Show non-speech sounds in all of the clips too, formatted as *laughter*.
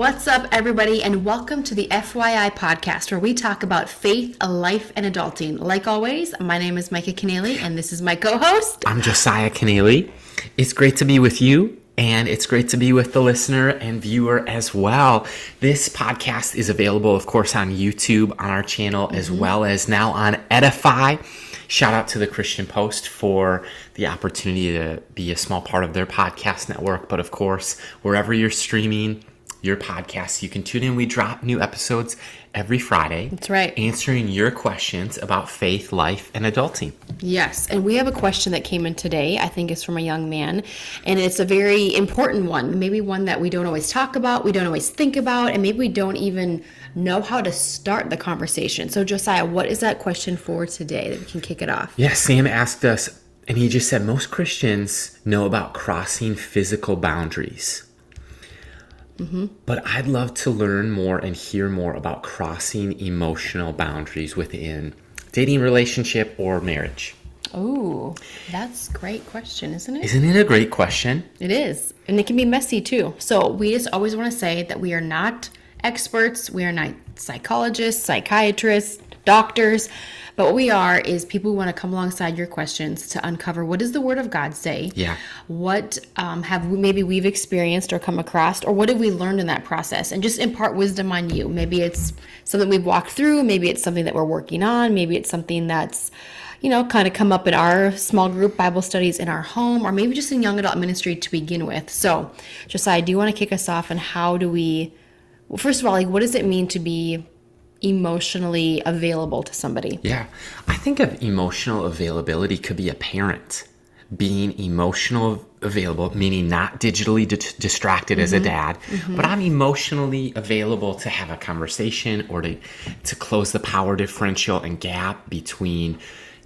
What's up, everybody, and welcome to the FYI podcast, where we talk about faith, life, and adulting. Like always, my name is Micah Keneally, and this is my co host. I'm Josiah Keneally. It's great to be with you, and it's great to be with the listener and viewer as well. This podcast is available, of course, on YouTube on our channel, as mm-hmm. well as now on Edify. Shout out to the Christian Post for the opportunity to be a small part of their podcast network. But of course, wherever you're streaming your podcast, you can tune in. We drop new episodes every Friday. That's right. Answering your questions about faith, life, and adulting. Yes, and we have a question that came in today. I think it's from a young man, and it's a very important one. Maybe one that we don't always talk about, we don't always think about, and maybe we don't even know how to start the conversation. So, Josiah, what is that question for today that we can kick it off? Yeah, Sam asked us, and he just said most Christians know about crossing physical boundaries. But I'd love to learn more and hear more about crossing emotional boundaries within dating relationship or marriage. Oh, that's a great question, isn't it? Isn't it a great question? It is. And it can be messy too. So we just always want to say that we are not experts, we are not psychologists, psychiatrists, doctors, but what we are is people who want to come alongside your questions to uncover what does the Word of God say? Yeah. What um, have we, maybe we've experienced or come across, or what have we learned in that process? And just impart wisdom on you. Maybe it's something we've walked through, maybe it's something that we're working on, maybe it's something that's you know, kind of come up in our small group Bible studies in our home, or maybe just in young adult ministry to begin with. So, Josiah, do you want to kick us off? And how do we, well, first of all, like, what does it mean to be emotionally available to somebody? Yeah. I think of emotional availability could be a parent being emotional available, meaning not digitally di- distracted as a mm-hmm. dad, mm-hmm. but I'm emotionally available to have a conversation or to to close the power differential and gap between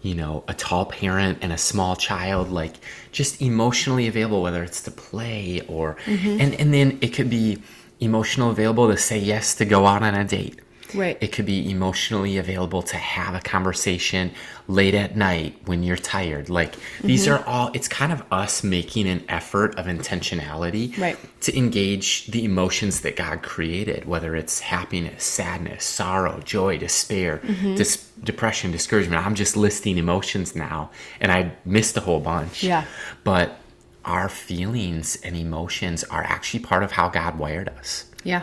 you know a tall parent and a small child like just emotionally available whether it's to play or mm-hmm. and and then it could be emotional available to say yes to go out on a date Right. it could be emotionally available to have a conversation late at night when you're tired. Like these Mm-hmm. are all it's kind of us making an effort of intentionality Right. to engage the emotions that God created, whether it's happiness, sadness, sorrow, joy, despair, Mm-hmm. dis- depression, discouragement. I'm just listing emotions now and I missed a whole bunch. Yeah. But our feelings and emotions are actually part of how God wired us. Yeah.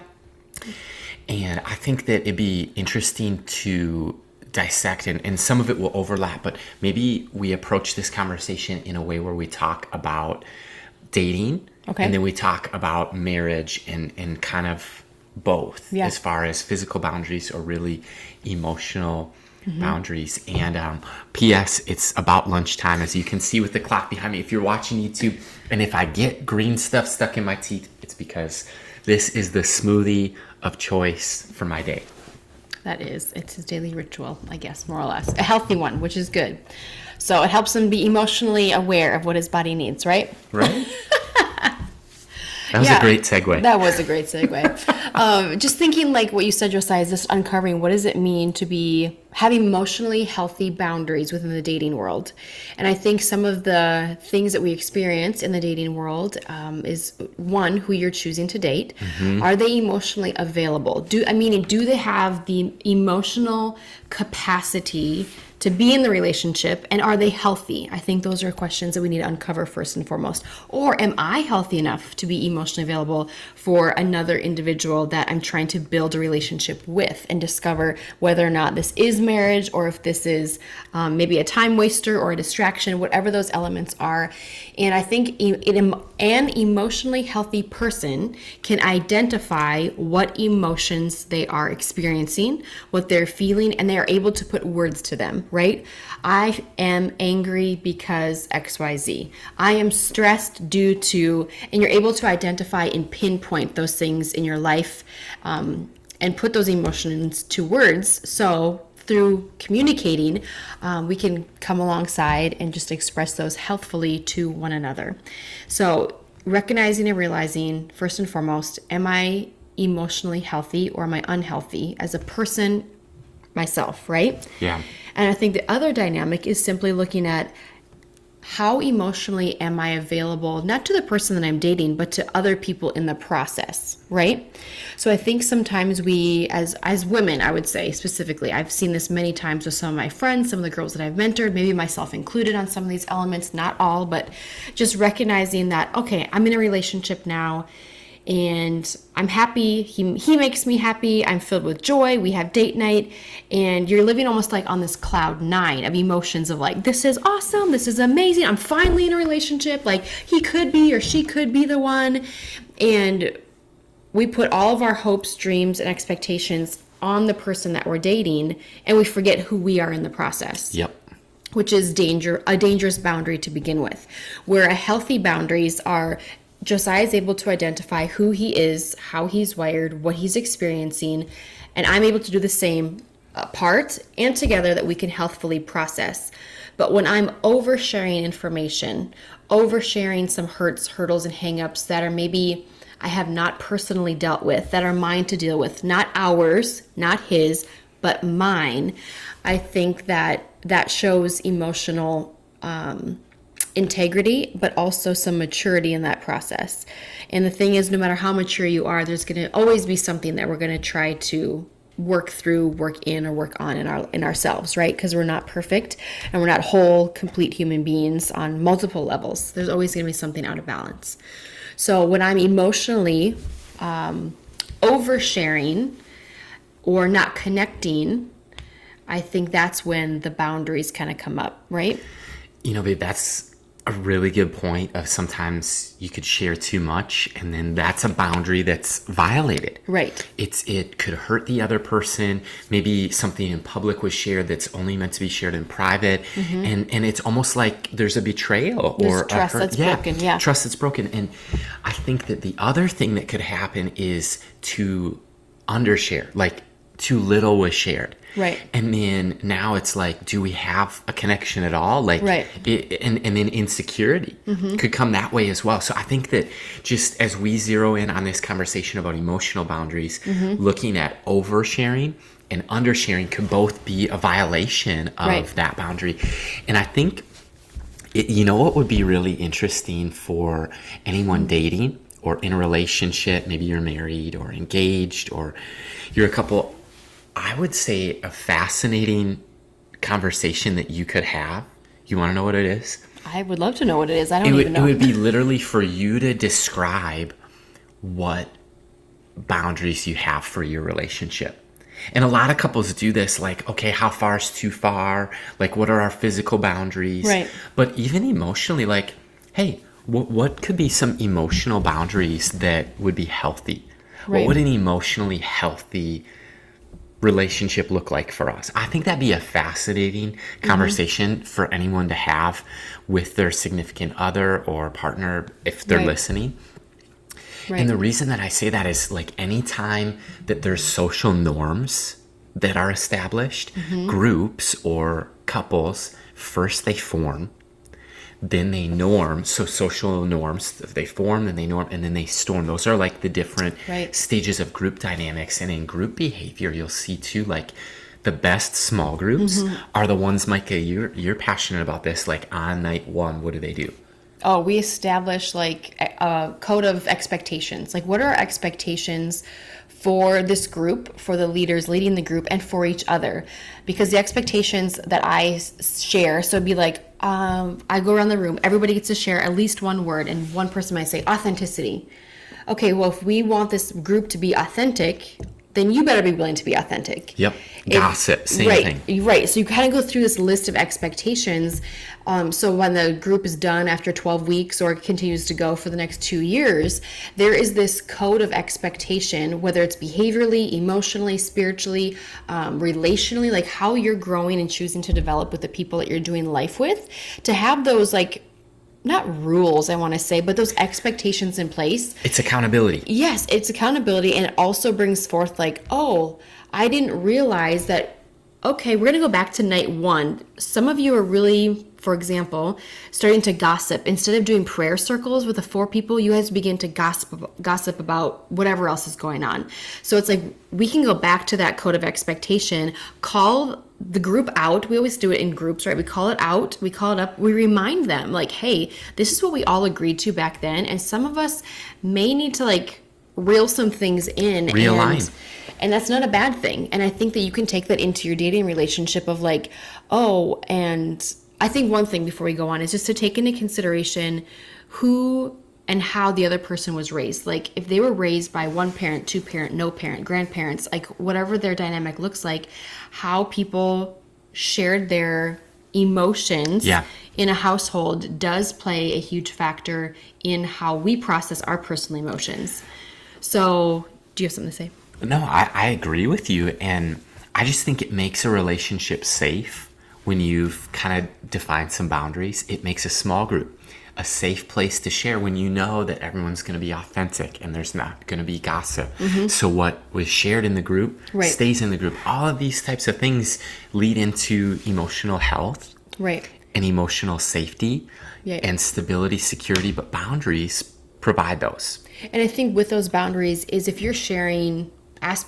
And I think that it'd be interesting to dissect, and, and some of it will overlap, but maybe we approach this conversation in a way where we talk about dating, Okay. and then we talk about marriage and, and kind of both Yeah. as far as physical boundaries or really emotional boundaries. And um, P.S., it's about lunchtime, as you can see with the clock behind me. If you're watching YouTube, and if I get green stuff stuck in my teeth, it's because this is the smoothie of choice for my day. That is, it's his daily ritual, I guess, more or less. A healthy one, which is good. So it helps him be emotionally aware of what his body needs, right? Right? *laughs* that was Yeah. a great segue. That was a great segue. *laughs* um, just thinking, like what you said, Josiah, is just uncovering what does it mean to be have emotionally healthy boundaries within the dating world. And I think some of the things that we experience in the dating world um, is one, who you're choosing to date. Are they emotionally available? Do I mean, do they have the emotional capacity? To be in the relationship and are they healthy? I think those are questions that we need to uncover first and foremost. Or am I healthy enough to be emotionally available for another individual that I'm trying to build a relationship with and discover whether or not this is marriage or if this is um, maybe a time waster or a distraction, whatever those elements are. And I think an emotionally healthy person can identify what emotions they are experiencing, what they're feeling, and they are able to put words to them, right? I am angry because XYZ. I am stressed due to, and you're able to identify and pinpoint those things in your life um, and put those emotions to words. So through communicating, um, we can come alongside and just express those healthfully to one another. So, recognizing and realizing, first and foremost, am I emotionally healthy or am I unhealthy as a person myself, right? Yeah. And I think the other dynamic is simply looking at how emotionally am I available, not to the person that I'm dating, but to other people in the process, right? So I think sometimes we, as as women, I would say specifically, I've seen this many times with some of my friends, some of the girls that I've mentored, maybe myself included on some of these elements, not all, but just recognizing that, okay, I'm in a relationship now and I'm happy. He he makes me happy. I'm filled with joy. We have date night, and you're living almost like on this cloud nine of emotions of like this is awesome, this is amazing. I'm finally in a relationship. Like he could be or she could be the one, and we put all of our hopes, dreams, and expectations on the person that we're dating, and we forget who we are in the process Yep. which is danger a dangerous boundary to begin with where a healthy boundaries are josiah is able to identify who he is how he's wired what he's experiencing and i'm able to do the same apart and together that we can healthfully process. But when i'm oversharing information oversharing some hurts hurdles and hangups that are maybe i have not personally dealt with that are mine to deal with not ours not his but mine i think that that shows emotional um, integrity, but also some maturity in that process. And the thing is, no matter how mature you are, there's going to always be something that we're going to try to work through, work in, or work on in our in ourselves, right? Because we're not perfect and we're not whole, complete human beings on multiple levels. There's always going to be something out of balance. So when I'm emotionally um, oversharing or not connecting, I think that's when the boundaries kind of come up, right? You know, babe, that's a really good point of sometimes you could share too much and then that's a boundary that's violated. Right. It's it could hurt the other person. Maybe something in public was shared that's only meant to be shared in private. Mm-hmm. And and it's almost like there's a betrayal There's or a trust that's broken, yeah. Trust that's broken. And I think that the other thing that could happen is to undershare, like too little was shared. Right. And then now it's like, do we have a connection at all? Like, Right. Mm-hmm. it, and, and then insecurity could come that way as well. So I think that just as we zero in on this conversation about emotional boundaries, Mm-hmm. looking at oversharing and undersharing could both be a violation of Right. that boundary. And I think, it, you know, what would be really interesting for anyone dating or in a relationship, maybe you're married or engaged or you're a couple, I would say a fascinating conversation that you could have. You want to know what it is? I would love to know what it is. I don't It would, even know. it would be literally for you to describe what boundaries you have for your relationship. And a lot of couples do this like, okay, how far is too far? Like, what are our physical boundaries? Right. But even emotionally, like, hey, what, what could be some emotional boundaries that would be healthy? What would an emotionally healthy relationship look like for us? I think that'd be a fascinating Mm-hmm. conversation for anyone to have with their significant other or partner if they're Right. listening. right. And the reason that I say that is like anytime that there's social norms that are established, Mm-hmm. groups or couples, first they form, then they norm. So social norms, they form, then they norm, and then they storm. Those are like the different Right. stages of group dynamics. And in group behavior, you'll see too, like the best small groups Mm-hmm. are the ones, Micah, you're you're passionate about this. Like on night one, what do they do? oh, we establish like a a code of expectations. Like, what are our expectations for this group, for the leaders leading the group, and for each other? Because the expectations that I share, so it'd be like, um, I go around the room, everybody gets to share at least one word, and one person might say authenticity. Okay, well, if we want this group to be authentic, then you better be willing to be authentic. Yep. If- Gossip, same right, thing. Right. So you kind of go through this list of expectations. Um, so when the group is done after 12 weeks or continues to go for the next two years, there is this code of expectation, whether it's behaviorally, emotionally, spiritually, um, relationally, like how you're growing and choosing to develop with the people that you're doing life with, to have those like not rules, I want to say, but those expectations in place It's accountability. Yes, it's accountability and it also brings forth like, oh, I didn't realize that okay, we're going to go back to night one. Some of you are really, for example, starting to gossip. Instead of doing prayer circles with the four people, you guys begin to gossip, gossip about whatever else is going on. So it's like we can go back to that code of expectation, call the group out. We always do it in groups, right? We call it out, we call it up, we remind them, like, hey, this is what we all agreed to back then. And some of us may need to like reel some things in. Realign. And, and that's not a bad thing. And I think that you can take that into your dating relationship of like, oh, and I think one thing before we go on is just to take into consideration who and how the other person was raised. Like if they were raised by one parent, two parent, no parent, grandparents, like whatever their dynamic looks like, how people shared their emotions Yeah. in a household does play a huge factor in how we process our personal emotions. So, do you have something to say? No, I, I agree with you. And I just think it makes a relationship safe when you've kind of defined some boundaries. It makes a small group a safe place to share when you know that everyone's going to be authentic and there's not going to be gossip. Mm-hmm. So, what was shared in the group Right. stays in the group. All of these types of things lead into emotional health Right. and emotional safety Yeah. and stability, security, but boundaries provide those. And I think with those boundaries is if you're sharing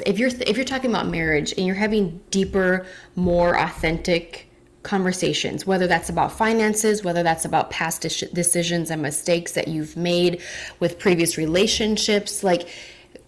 if you're if you're talking about marriage and you're having deeper, more authentic conversations, whether that's about finances, whether that's about past decisions and mistakes that you've made with previous relationships, like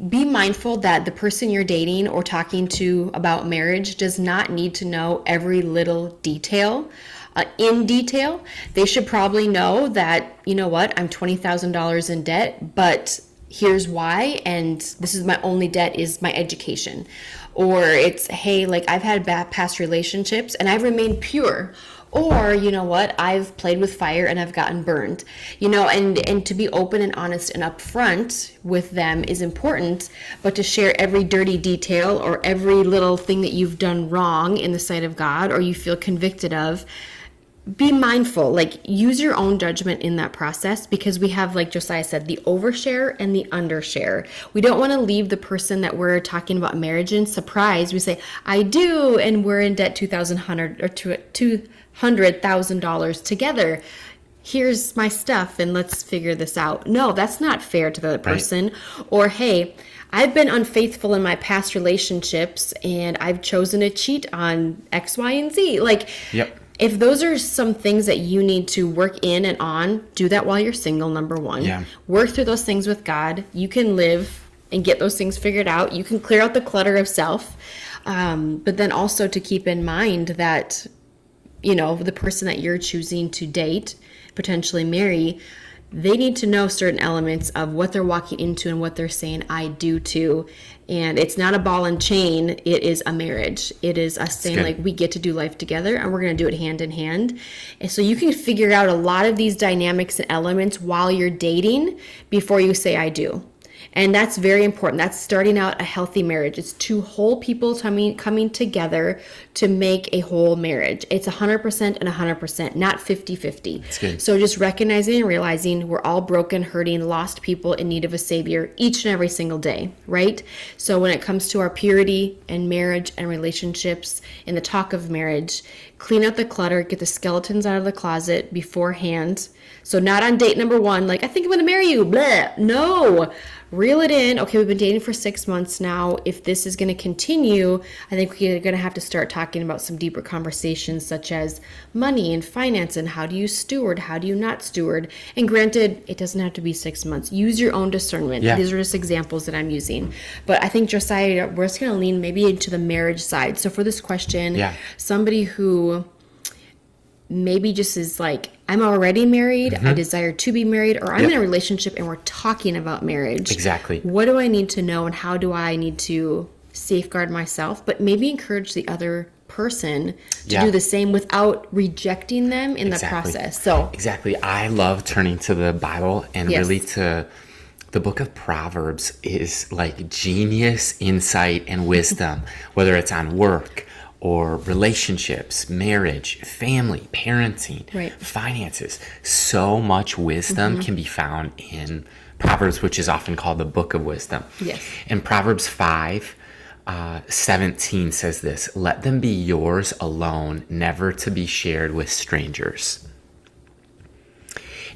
be mindful that the person you're dating or talking to about marriage does not need to know every little detail uh, in detail. They should probably know that, you know what, I'm $20,000 in debt, but here's why. And this is my only debt is my education. Or it's, hey, like I've had bad past relationships and I've remained pure or you know what i've played with fire and i've gotten burned you know and and to be open and honest and upfront with them is important but to share every dirty detail or every little thing that you've done wrong in the sight of god or you feel convicted of be mindful like use your own judgment in that process because we have like josiah said the overshare and the undershare we don't want to leave the person that we're talking about marriage in surprise. we say i do and we're in debt 2100 or two hundred thousand dollars together here's my stuff and let's figure this out no that's not fair to the other person or hey I've been unfaithful in my past relationships and I've chosen to cheat on X, Y, and Z. Like, Yep. If those are some things that you need to work in and on, do that while you're single, number one. Yeah. Work through those things with God. You can live and get those things figured out. You can clear out the clutter of self. Um, but then also to keep in mind that, you know, the person that you're choosing to date, potentially marry, they need to know certain elements of what they're walking into and what they're saying I do to. And it's not a ball and chain, it is a marriage. It is us saying, like, we get to do life together and we're going to do it hand in hand. And so you can figure out a lot of these dynamics and elements while you're dating before you say I do. And that's very important. That's starting out a healthy marriage. It's two whole people coming coming together to make a whole marriage. It's 100% and 100%, not 50-50. good. So just recognizing and realizing we're all broken, hurting, lost people in need of a savior each and every single day, right? So when it comes to our purity and marriage and relationships in the talk of marriage, clean out the clutter, get the skeletons out of the closet beforehand. So not on date number 1 like I think I'm going to marry you. Blah. No. Reel it in. Okay, we've been dating for 6 months now. If this is going to continue, I think we're going to have to start talking about some deeper conversations such as money and finance and how do you steward, how do you not steward. And granted, it doesn't have to be 6 months. Use your own discernment. Yeah. These are just examples that I'm using. But I think Josiah, we're just going to lean maybe into the marriage side. So for this question, Yeah. somebody who maybe just is like I'm already married, I desire to be married, or I'm Mm-hmm. Yep. in a relationship and we're talking about marriage. Exactly. What do I need to know and how do I need to safeguard myself, but maybe encourage the other person to Yeah. do the same without rejecting them in Exactly. the process. So Exactly. I love turning to the Bible and Yes. really to the book of Proverbs is like genius insight and wisdom, whether it's on work or relationships, marriage, family, parenting, Right. finances. So much wisdom can be found in Proverbs, which is often called the book of wisdom. Yes. In Proverbs 5, uh, 17 says this Let them be yours alone, never to be shared with strangers.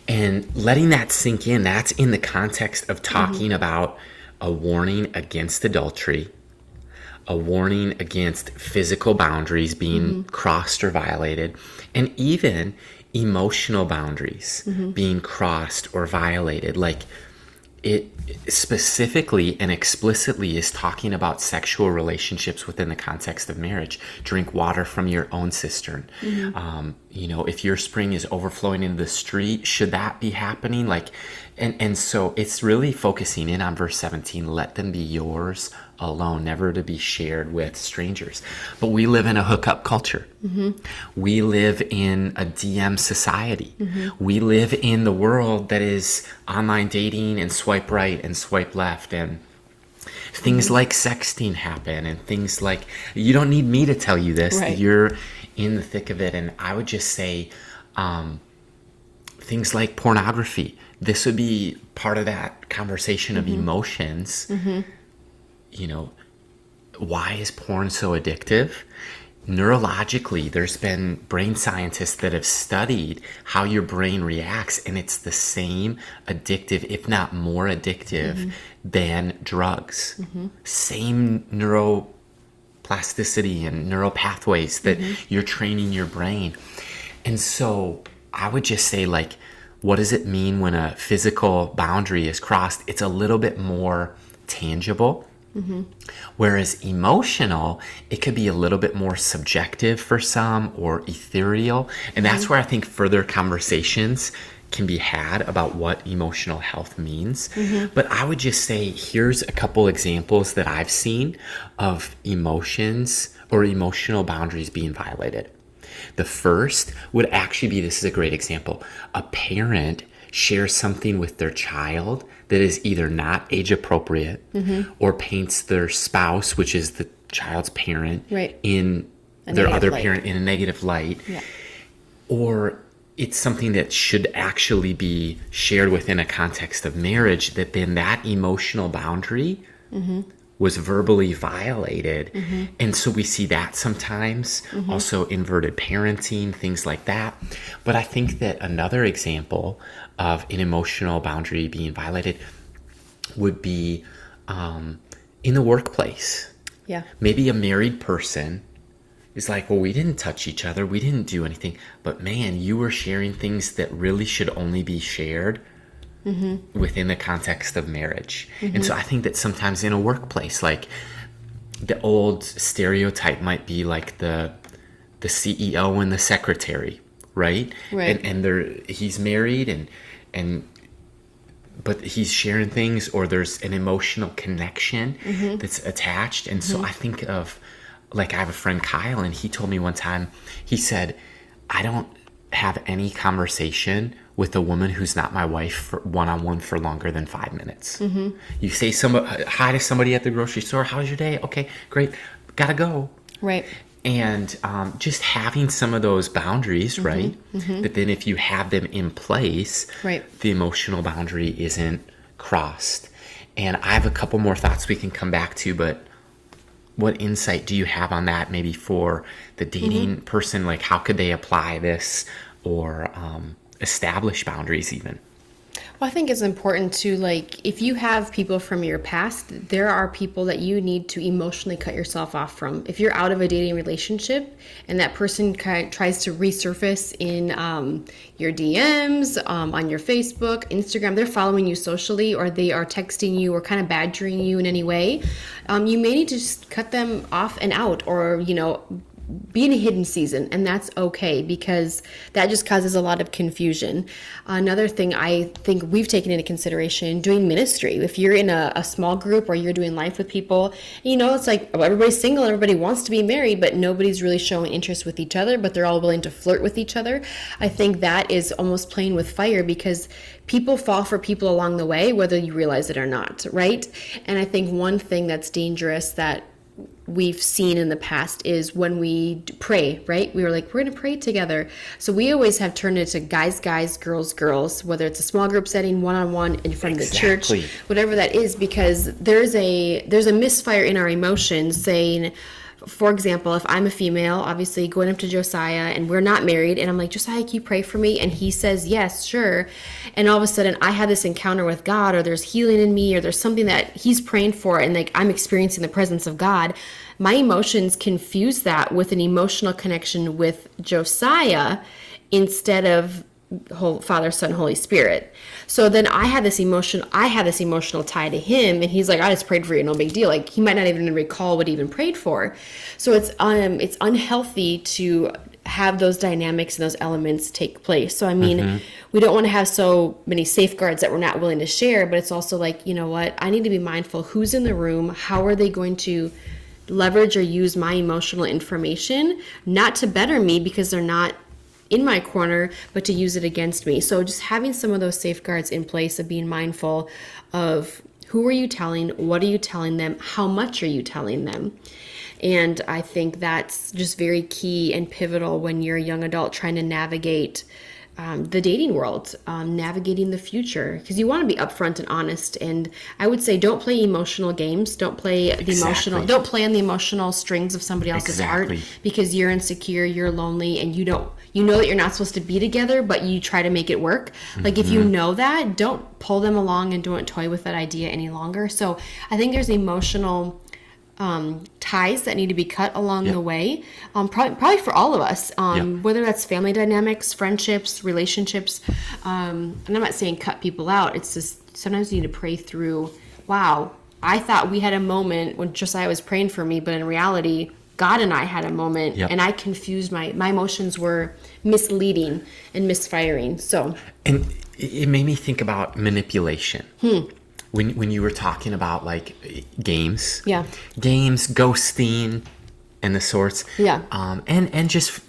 And letting that sink in, that's in the context of talking about a warning against adultery, a warning against physical boundaries being mm-hmm. crossed or violated, and even emotional boundaries mm-hmm. being crossed or violated. Like it specifically and explicitly is talking about sexual relationships within the context of marriage. Drink water from your own cistern. Mm-hmm. Um, you know, if your spring is overflowing in the street, should that be happening? Like, and and so it's really focusing in on verse 17. Let them be yours alone, never to be shared with strangers. But we live in a hookup culture. Mm-hmm. We live in a DM society. Mm-hmm. We live in the world that is online dating and swipe right and swipe left and things mm-hmm. like sexting happen and things like you don't need me to tell you this Right. you're in the thick of it. And i would just say um, things like pornography this would be part of that conversation of mm-hmm. emotions. Mm-hmm. You know why is porn so addictive? Neurologically there's been brain scientists that have studied how your brain reacts and it's the same addictive if not more addictive mm-hmm. than drugs. Same neuroplasticity and neural pathways that mm-hmm. you're training your brain. And so i would just say like what does it mean when a physical boundary is crossed? It's a little bit more tangible. Mm-hmm. Whereas emotional, it could be a little bit more subjective for some or ethereal. And that's mm-hmm. where I think further conversations can be had about what emotional health means. Mm-hmm. But I would just say here's a couple examples that I've seen of emotions or emotional boundaries being violated. The first would actually be this is a great example. A parent shares something with their child that is either not age appropriate mm-hmm. or paints their spouse, which is the child's parent, Right. in A their other light. parent in a negative light. Yeah. Or it's something that should actually be shared within a context of marriage, that then that emotional boundary mm-hmm. was verbally violated. Mm-hmm. And so we see that sometimes, mm-hmm. also inverted parenting, things like that. But I think that another example of an emotional boundary being violated would be um, in the workplace. Yeah. Maybe a married person is like, well, we didn't touch each other, we didn't do anything, but man, you were sharing things that really should only be shared mm-hmm. within the context of marriage. And mm-hmm. so I think that sometimes in a workplace, like the old stereotype might be like the the CEO and the secretary, right? Right. And and they're he's married and and but he's sharing things or there's an emotional connection mm-hmm. that's attached. And so i think of like i have a friend kyle and he told me one time he said i don't have any conversation with a woman who's not my wife for one-on-one for longer than five minutes. You say some hi to somebody at the grocery store how's your day? Okay great. Gotta go. Right. and um, just having some of those boundaries Mm-hmm. right? But then if you have them in place Right. the emotional boundary isn't crossed. And i have a couple more thoughts we can come back to but what insight do you have on that maybe for the dating Mm-hmm. person like how could they apply this or um, establish boundaries even Well, I think it's important to like if you have people from your past, there are people that you need to emotionally cut yourself off from. If you're out of a dating relationship and that person kind of tries to resurface in um, your DMs, um, on your Facebook, Instagram, they're following you socially or they are texting you or kind of badgering you in any way, um, you may need to just cut them off and out or you know be in a hidden season and that's okay because that just causes a lot of confusion. Another thing i think we've taken into consideration doing ministry. If you're in a, a small group or you're doing life with people you know it's like everybody's single everybody wants to be married but nobody's really showing interest with each other but they're all willing to flirt with each other. I think that is almost playing with fire because people fall for people along the way whether you realize it or not right? And i think one thing that's dangerous that we've seen in the past is when we pray, right? We were like, we're going to pray together. So we always have turned it to guys, guys, girls, girls, whether it's a small group setting, one on one in front of the church, whatever that is, because there's a there's a misfire in our emotions saying for example, if I'm a female, obviously going up to Josiah and we're not married, and I'm like, Josiah, can you pray for me? And he says, Yes, sure. And all of a sudden, I have this encounter with God, or there's healing in me, or there's something that he's praying for, and like I'm experiencing the presence of God. My emotions confuse that with an emotional connection with Josiah instead of Whole father, Son, Holy Spirit. So then I had this emotion, I had this emotional tie to him, and he's like, I just prayed for you, no big deal. Like he might not even recall what he even prayed for. So it's um it's unhealthy to have those dynamics and those elements take place. So I mean, we don't want to have so many safeguards that we're not willing to share, but it's also like, you know what, I need to be mindful who's in the room, how are they going to leverage or use my emotional information, not to better me because they're not in my corner, but to use it against me. So just having some of those safeguards in place of being mindful of who are you telling, what are you telling them, how much are you telling them. And I think that's just very key and pivotal when you're a young adult trying to navigate um, the dating world, um, navigating the future, because you want to be upfront and honest. And I would say, don't play emotional games. Don't play the emotional. Don't play on the emotional strings of somebody else's Exactly. heart because you're insecure, you're lonely, and you don't. You know that you're not supposed to be together, but you try to make it work. Like if you know that, don't pull them along and don't toy with that idea any longer. So I think there's emotional um, ties that need to be cut along the way. Um, probably, probably for all of us, um, Yeah. whether that's family dynamics, friendships, relationships. Um, and I'm not saying cut people out. It's just sometimes you need to pray through. Wow, I thought we had a moment when Josiah was praying for me, but in reality, God and I had a moment, Yep. and I confused my my emotions were misleading and misfiring. So And it made me think about manipulation. Hmm. When, when you were talking about like games, Yeah. games, ghosting, and the sorts, Yeah. um, and and just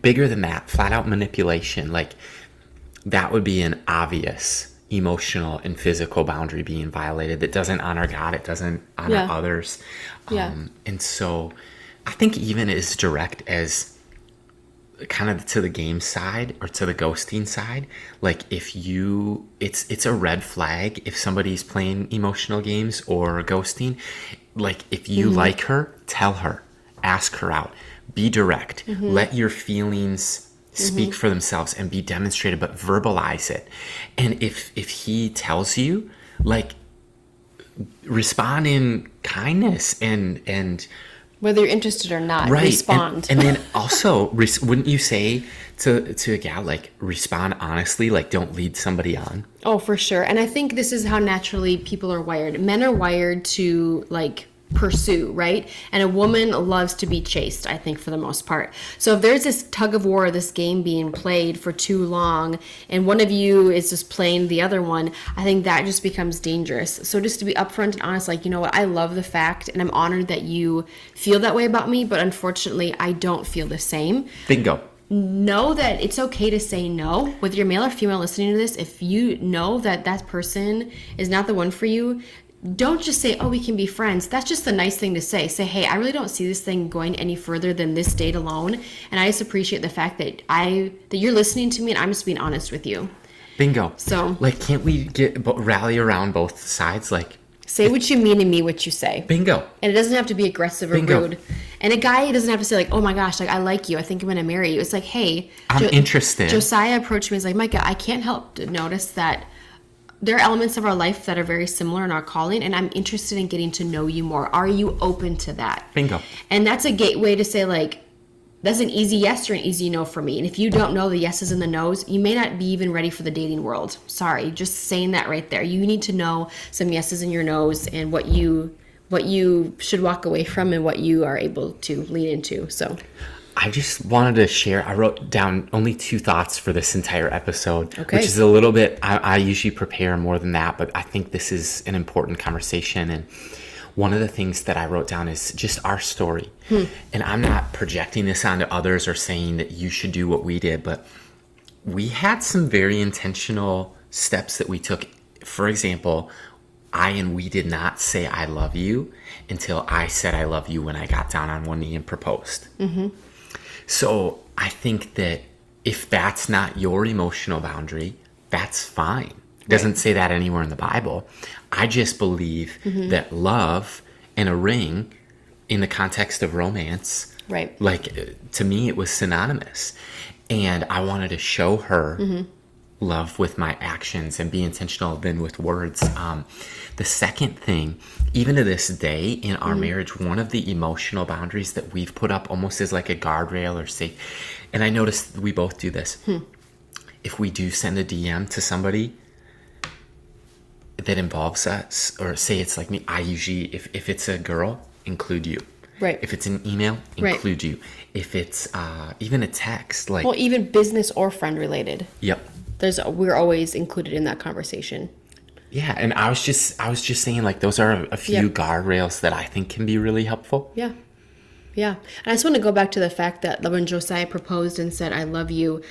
bigger than that, flat out manipulation. Like that would be an obvious emotional and physical boundary being violated that doesn't honor God, it doesn't honor Yeah. others. Yeah. Um, and so I think even as direct as kind of to the game side or to the ghosting side like if you it's it's a red flag if somebody's playing emotional games or ghosting. Like if you mm-hmm. like her tell her. Ask her out. Be direct. Mm-hmm. Let your feelings mm-hmm. speak for themselves and be demonstrated but verbalize it. And if if he tells you like respond in kindness and and whether you're interested or not, right and- respond. and, then *laughs* also res- wouldn't you say to to a gal like respond honestly like don't lead somebody on Oh, for sure. And I think this is how naturally people are wired. Men are wired to like pursue, right? And a woman loves to be chased, I think, for the most part. So if there's this tug of war, this game being played for too long, and one of you is just playing the other one, I think that just becomes dangerous. So just to be upfront and honest, like, you know what, I love the fact and I'm honored that you feel that way about me, but unfortunately, I don't feel the same bingo know that it's okay to say no whether you're male or female listening to this if you know that that person is not the one for you don't just say oh we can be friends. That's just the nice thing to say. Say hey i really don't see this thing going any further than this date alone. And i just appreciate the fact that i that you're listening to me and i'm just being honest with you. Bingo. So- like can't we get rally around both sides? Like say what you mean and mean what you say. Bingo. And it doesn't have to be aggressive or Bingo. rude. And a guy doesn't have to say like oh my gosh like i like you. I think i'm gonna marry you. It's like hey i'm Jo- interested. Josiah approached me and was like, Micah, I can't help to notice that there are elements of our life that are very similar in our calling, and I'm interested in getting to know you more. Are you open to that? bingo And that's a gateway to say, like, that's an easy yes or an easy no for me. And if you don't know the yeses and the nos, you may not be even ready for the dating world. Sorry, just saying that right there. You need to know some yeses and your nos and what you what you should walk away from and what you are able to lean into. So I just wanted to share. I wrote down only two thoughts for this entire episode, Okay. which is a little bit. I, I usually prepare more than that, but I think this is an important conversation. And one of the things that I wrote down is just our story. And I'm not projecting this onto others or saying that you should do what we did, but we had some very intentional steps that we took. For example, I and we did not say I love you until I said I love you when I got down on one knee and proposed. Mm-hmm. So I think that if that's not your emotional boundary, that's fine. It doesn't say that anywhere in the Bible. I just believe Mm-hmm. that love and a ring in the context of romance Right. like uh, to me it was synonymous and i wanted to show her Mm-hmm. Love with my actions and be intentional than with words um, the second thing even to this day in Mm-hmm. our marriage one of the emotional boundaries that we've put up almost as like a guardrail or safe and i noticed we both do this Hmm. if we do send a dm to somebody that involves us or say it's like me i usually if, if it's a girl include you Right. if it's an email Right. include you if it's uh, even a text like Well, even business or friend related. yep There's we're always included in that conversation. yeah and i was just i was just saying like those are a few Yep. guardrails that i think can be really helpful Yeah. Yeah. And I just want to go back to the fact that when Josiah proposed and said, I love you,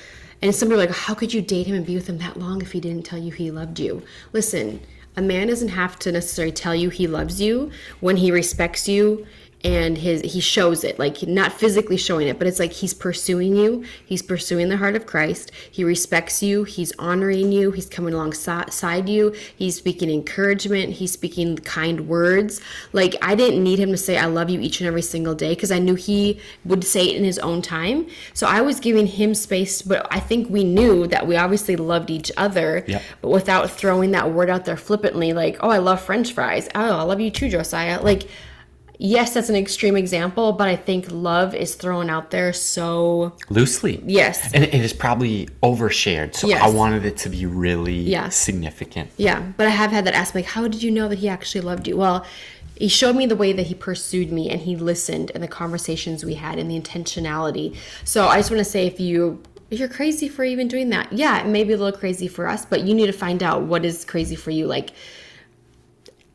and somebody like, how could you date him and be with him that long if he didn't tell you he loved you? Listen, a man doesn't have to necessarily tell you he loves you when he respects you and his he shows it like not physically showing it but it's like he's pursuing you. He's pursuing the heart of christ. He respects you. He's honoring you. He's coming alongside you. He's speaking encouragement. He's speaking kind words. Like i didn't need him to say i love you each and every single day because i knew he would say it in his own time. So i was giving him space but i think we knew that we obviously loved each other. Yep. but without throwing that word out there flippantly like oh i love french fries. Oh i love you too josiah. Like yes that's an extreme example but i think love is thrown out there so loosely. Yes. and it is probably overshared so i wanted it to be really Yeah. significant. Yeah but i have had that aspect how did you know that he actually loved you? Well he showed me the way that he pursued me and he listened and the conversations we had and the intentionality. So i just want to say if you if you're crazy for even doing that yeah it may be a little crazy for us but you need to find out what is crazy for you like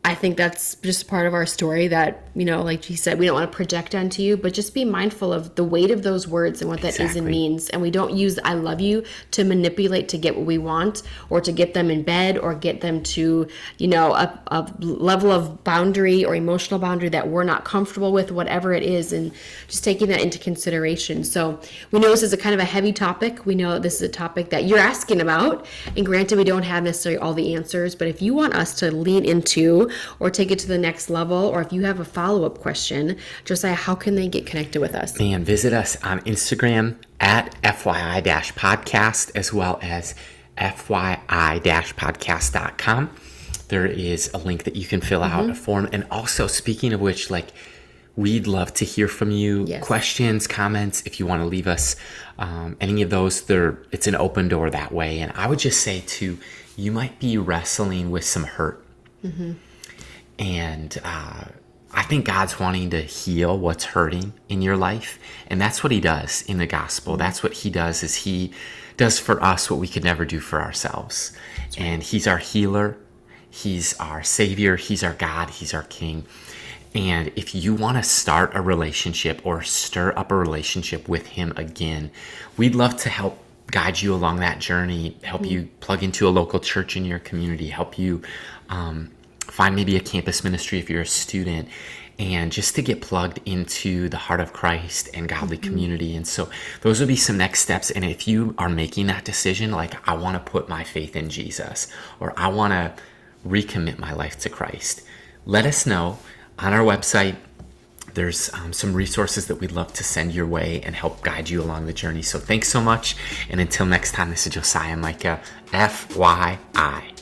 I think that's just part of our story that, you know, like she said, we don't want to project onto you, but just be mindful of the weight of those words and what that is and means. And we don't use I love you to manipulate to get what we want or to get them in bed or get them to, you know, a, a level of boundary or emotional boundary that we're not comfortable with, whatever it is, and just taking that into consideration. So we know this is a kind of a heavy topic. We know this is a topic that you're asking about. And granted, we don't have necessarily all the answers, but if you want us to lean into or take it to the next level, or if you have a follow up question, Josiah, how can they get connected with us? and visit us on Instagram at FYI podcast as well as FYI podcast.com. There is a link that you can fill out Mm-hmm. a form. And also, speaking of which, like, we'd love to hear from you Yes. questions, comments. If you want to leave us um, any of those, there it's an open door that way. And I would just say, too, you might be wrestling with some hurt. And uh, I think God's wanting to heal what's hurting in your life. And that's what he does in the gospel. That's what he does is he does for us what we could never do for ourselves. And he's our healer. He's our savior. He's our God. He's our king. And if you want to start a relationship or stir up a relationship with him again, we'd love to help guide you along that journey, help you plug into a local church in your community, help you um, find maybe a campus ministry if you're a student and just to get plugged into the heart of Christ and godly community. And so those would be some next steps. And if you are making that decision, like I want to put my faith in Jesus or I want to recommit my life to Christ, let us know on our website. There's um, some resources that we'd love to send your way and help guide you along the journey. So thanks so much. And until next time, this is Josiah Micah, FYI.